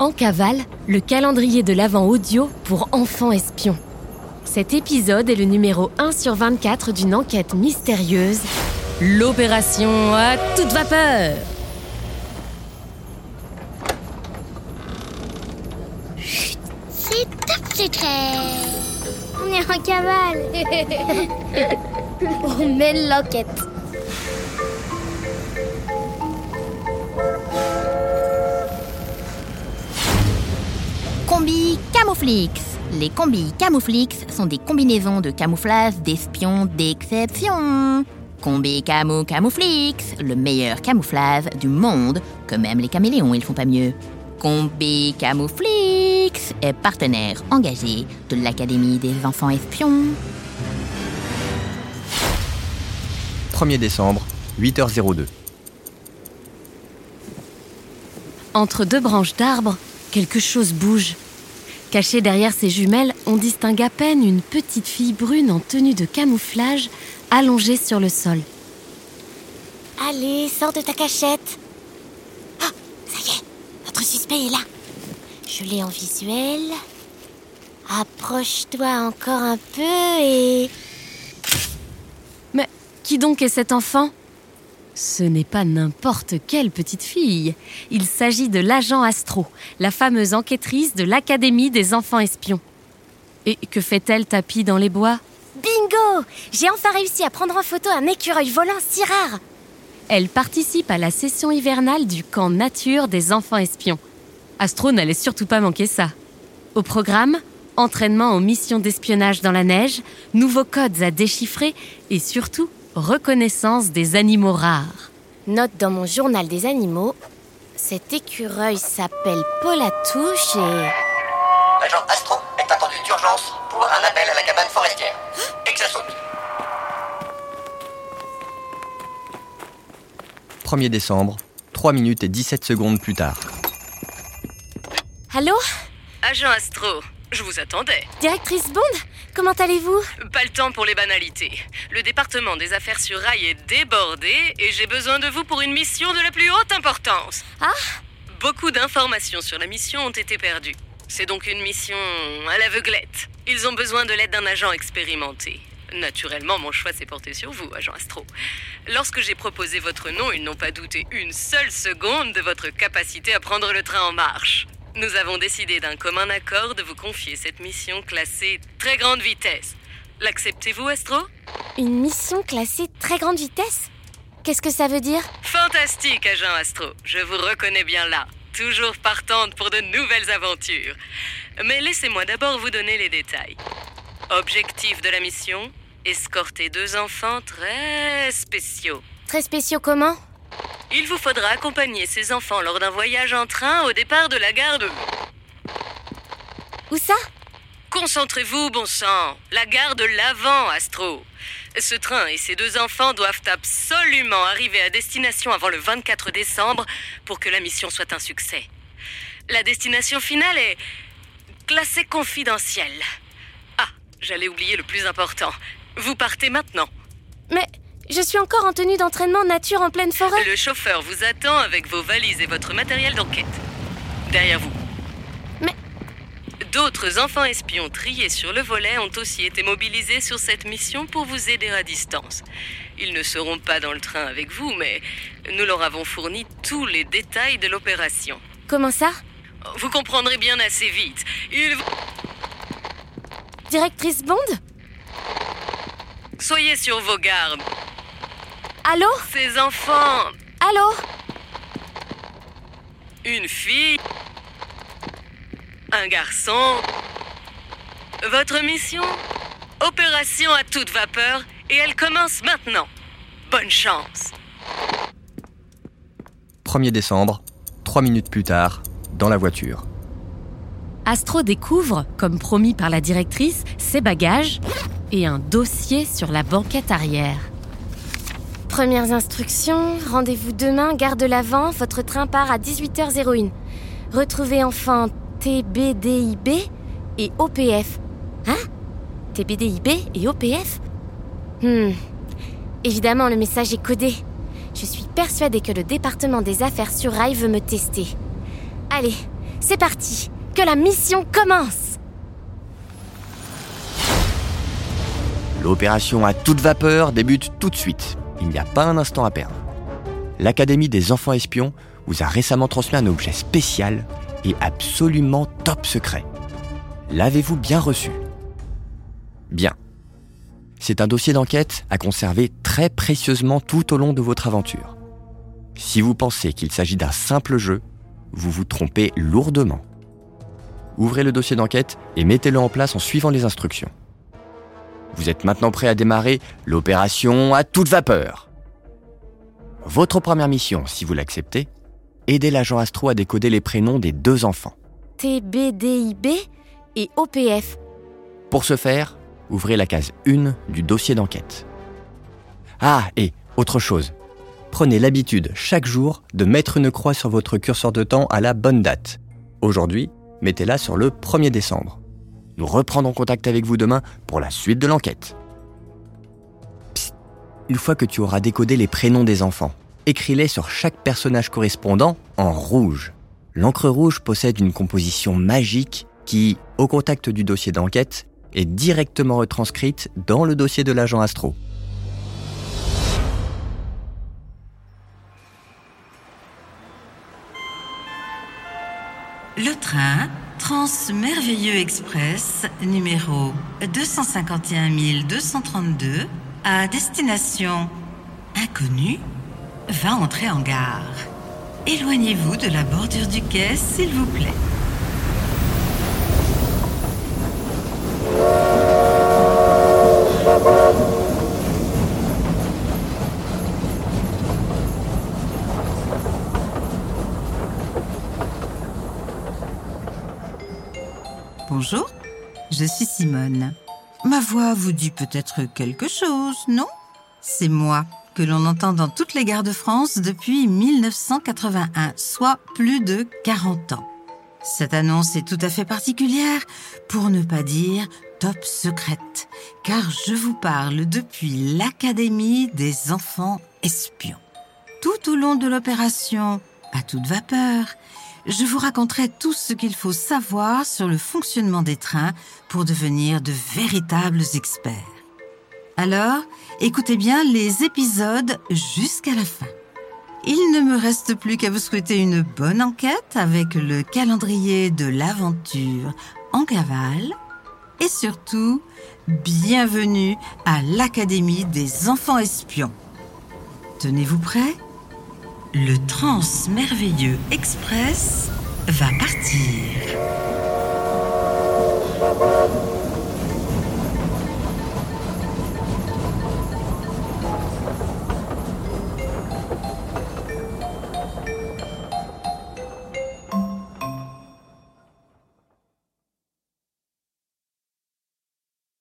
En cavale, le calendrier de l'Avent audio pour enfants espions. Cet épisode est le numéro 1 sur 24 d'une enquête mystérieuse, l'opération à toute vapeur. C'est top secret On est en cavale On mène l'enquête Combi Camouflix. Les combis Camouflix sont des combinaisons de camouflage d'espions d'exception. Combi Camo Camouflix, le meilleur camouflage du monde, que même les caméléons ils font pas mieux. Combi Camouflix est partenaire engagé de l'Académie des enfants espions. 1er décembre, 8h02. Entre deux branches d'arbres, quelque chose bouge. Cachée derrière ses jumelles, on distingue à peine une petite fille brune en tenue de camouflage allongée sur le sol. Allez, sors de ta cachette Ah, ça y est, notre suspect est là Je l'ai en visuel. Approche-toi encore un peu et... Mais qui donc est cet enfant? Ce n'est pas n'importe quelle petite fille. Il s'agit de l'agent Astro, la fameuse enquêtrice de l'Académie des enfants espions. Et que fait-elle tapis dans les bois? Bingo J'ai enfin réussi à prendre en photo un écureuil volant si rare Elle participe à la session hivernale du camp nature des enfants espions. Astro n'allait surtout pas manquer ça. Au programme, entraînement aux missions d'espionnage dans la neige, nouveaux codes à déchiffrer et surtout reconnaissance des animaux rares. Note dans mon journal des animaux. Cet écureuil s'appelle Paulatouche et... L'agent Astro est attendu d'urgence pour un appel à la cabane forestière. Exasaute. 1er décembre, 3 minutes et 17 secondes plus tard. Allô? Agent Astro, je vous attendais. Directrice Bond? Comment allez-vous Pas le temps pour les banalités. Le département des affaires sur rail est débordé et j'ai besoin de vous pour une mission de la plus haute importance. Ah Beaucoup d'informations sur la mission ont été perdues. C'est donc une mission à l'aveuglette. Ils ont besoin de l'aide d'un agent expérimenté. Naturellement, mon choix s'est porté sur vous, agent Astro. Lorsque j'ai proposé votre nom, ils n'ont pas douté une seule seconde de votre capacité à prendre le train en marche. Nous avons décidé d'un commun accord de vous confier cette mission classée très grande vitesse. L'acceptez-vous, Astro? Une mission classée très grande vitesse? Qu'est-ce que ça veut dire? Fantastique, agent Astro. Je vous reconnais bien là. Toujours partante pour de nouvelles aventures. Mais laissez-moi d'abord vous donner les détails. Objectif de la mission escorter deux enfants très spéciaux. Très spéciaux comment? Il vous faudra accompagner ces enfants lors d'un voyage en train au départ de la gare de... Où ça? Concentrez-vous, bon sang. La gare de l'avant, Astro. Ce train et ces deux enfants doivent absolument arriver à destination avant le 24 décembre pour que la mission soit un succès. La destination finale est classée confidentielle. Ah, j'allais oublier le plus important. Vous partez maintenant. Mais je suis encore en tenue d'entraînement nature en pleine forêt. Le chauffeur vous attend avec vos valises et votre matériel d'enquête. Derrière vous. Mais- D'autres enfants espions triés sur le volet ont aussi été mobilisés sur cette mission pour vous aider à distance. Ils ne seront pas dans le train avec vous, mais nous leur avons fourni tous les détails de l'opération. Comment ça? Vous comprendrez bien assez vite. Ils... Directrice Bond? Soyez sur vos gardes. Allô Ces enfants, Allô une fille, un garçon. Votre mission? Opération à toute vapeur et elle commence maintenant. Bonne chance. 1er décembre, 3 minutes plus tard, dans la voiture. Astro découvre, comme promis par la directrice, ses bagages et un dossier sur la banquette arrière. Premières instructions, rendez-vous demain, gare de l'Avent, votre train part à 18h01. Retrouvez enfin TBDIB et OPF. Hein? TBDIB et OPF Hmm. Évidemment, le message est codé. Je suis persuadée que le département des affaires sur rail veut me tester. Allez, c'est parti, que la mission commence L'opération à toute vapeur débute tout de suite. Il n'y a pas un instant à perdre. L'Académie des enfants espions vous a récemment transmis un objet spécial et absolument top secret. L'avez-vous bien reçu? Bien. C'est un dossier d'enquête à conserver très précieusement tout au long de votre aventure. Si vous pensez qu'il s'agit d'un simple jeu, vous vous trompez lourdement. Ouvrez le dossier d'enquête et mettez-le en place en suivant les instructions. Vous êtes maintenant prêt à démarrer l'opération à toute vapeur. Votre première mission, si vous l'acceptez, aider l'agent Astro à décoder les prénoms des deux enfants. TBDIB et OPF. Pour ce faire, ouvrez la case 1 du dossier d'enquête. Ah, et autre chose. Prenez l'habitude chaque jour de mettre une croix sur votre curseur de temps à la bonne date. Aujourd'hui, mettez-la sur le 1er décembre. Nous reprendrons contact avec vous demain pour la suite de l'enquête. Une fois que tu auras décodé les prénoms des enfants, écris-les sur chaque personnage correspondant en rouge. L'encre rouge possède une composition magique qui, au contact du dossier d'enquête, est directement retranscrite dans le dossier de l'agent Astro. Le train Transmerveilleux Express numéro 251 232 à destination inconnue va entrer en gare. Éloignez-vous de la bordure du quai, s'il vous plaît. Bonjour, je suis Simone. Ma voix vous dit peut-être quelque chose, non? C'est moi que l'on entend dans toutes les gares de France depuis 1981, soit plus de 40 ans. Cette annonce est tout à fait particulière, pour ne pas dire top secrète, car je vous parle depuis l'Académie des enfants espions. Tout au long de l'opération, à toute vapeur, je vous raconterai tout ce qu'il faut savoir sur le fonctionnement des trains pour devenir de véritables experts. Alors, écoutez bien les épisodes jusqu'à la fin. Il ne me reste plus qu'à vous souhaiter une bonne enquête avec le calendrier de l'aventure en cavale et surtout, bienvenue à l'Académie des enfants espions. Tenez-vous prêts? Le Transmerveilleux Express va partir.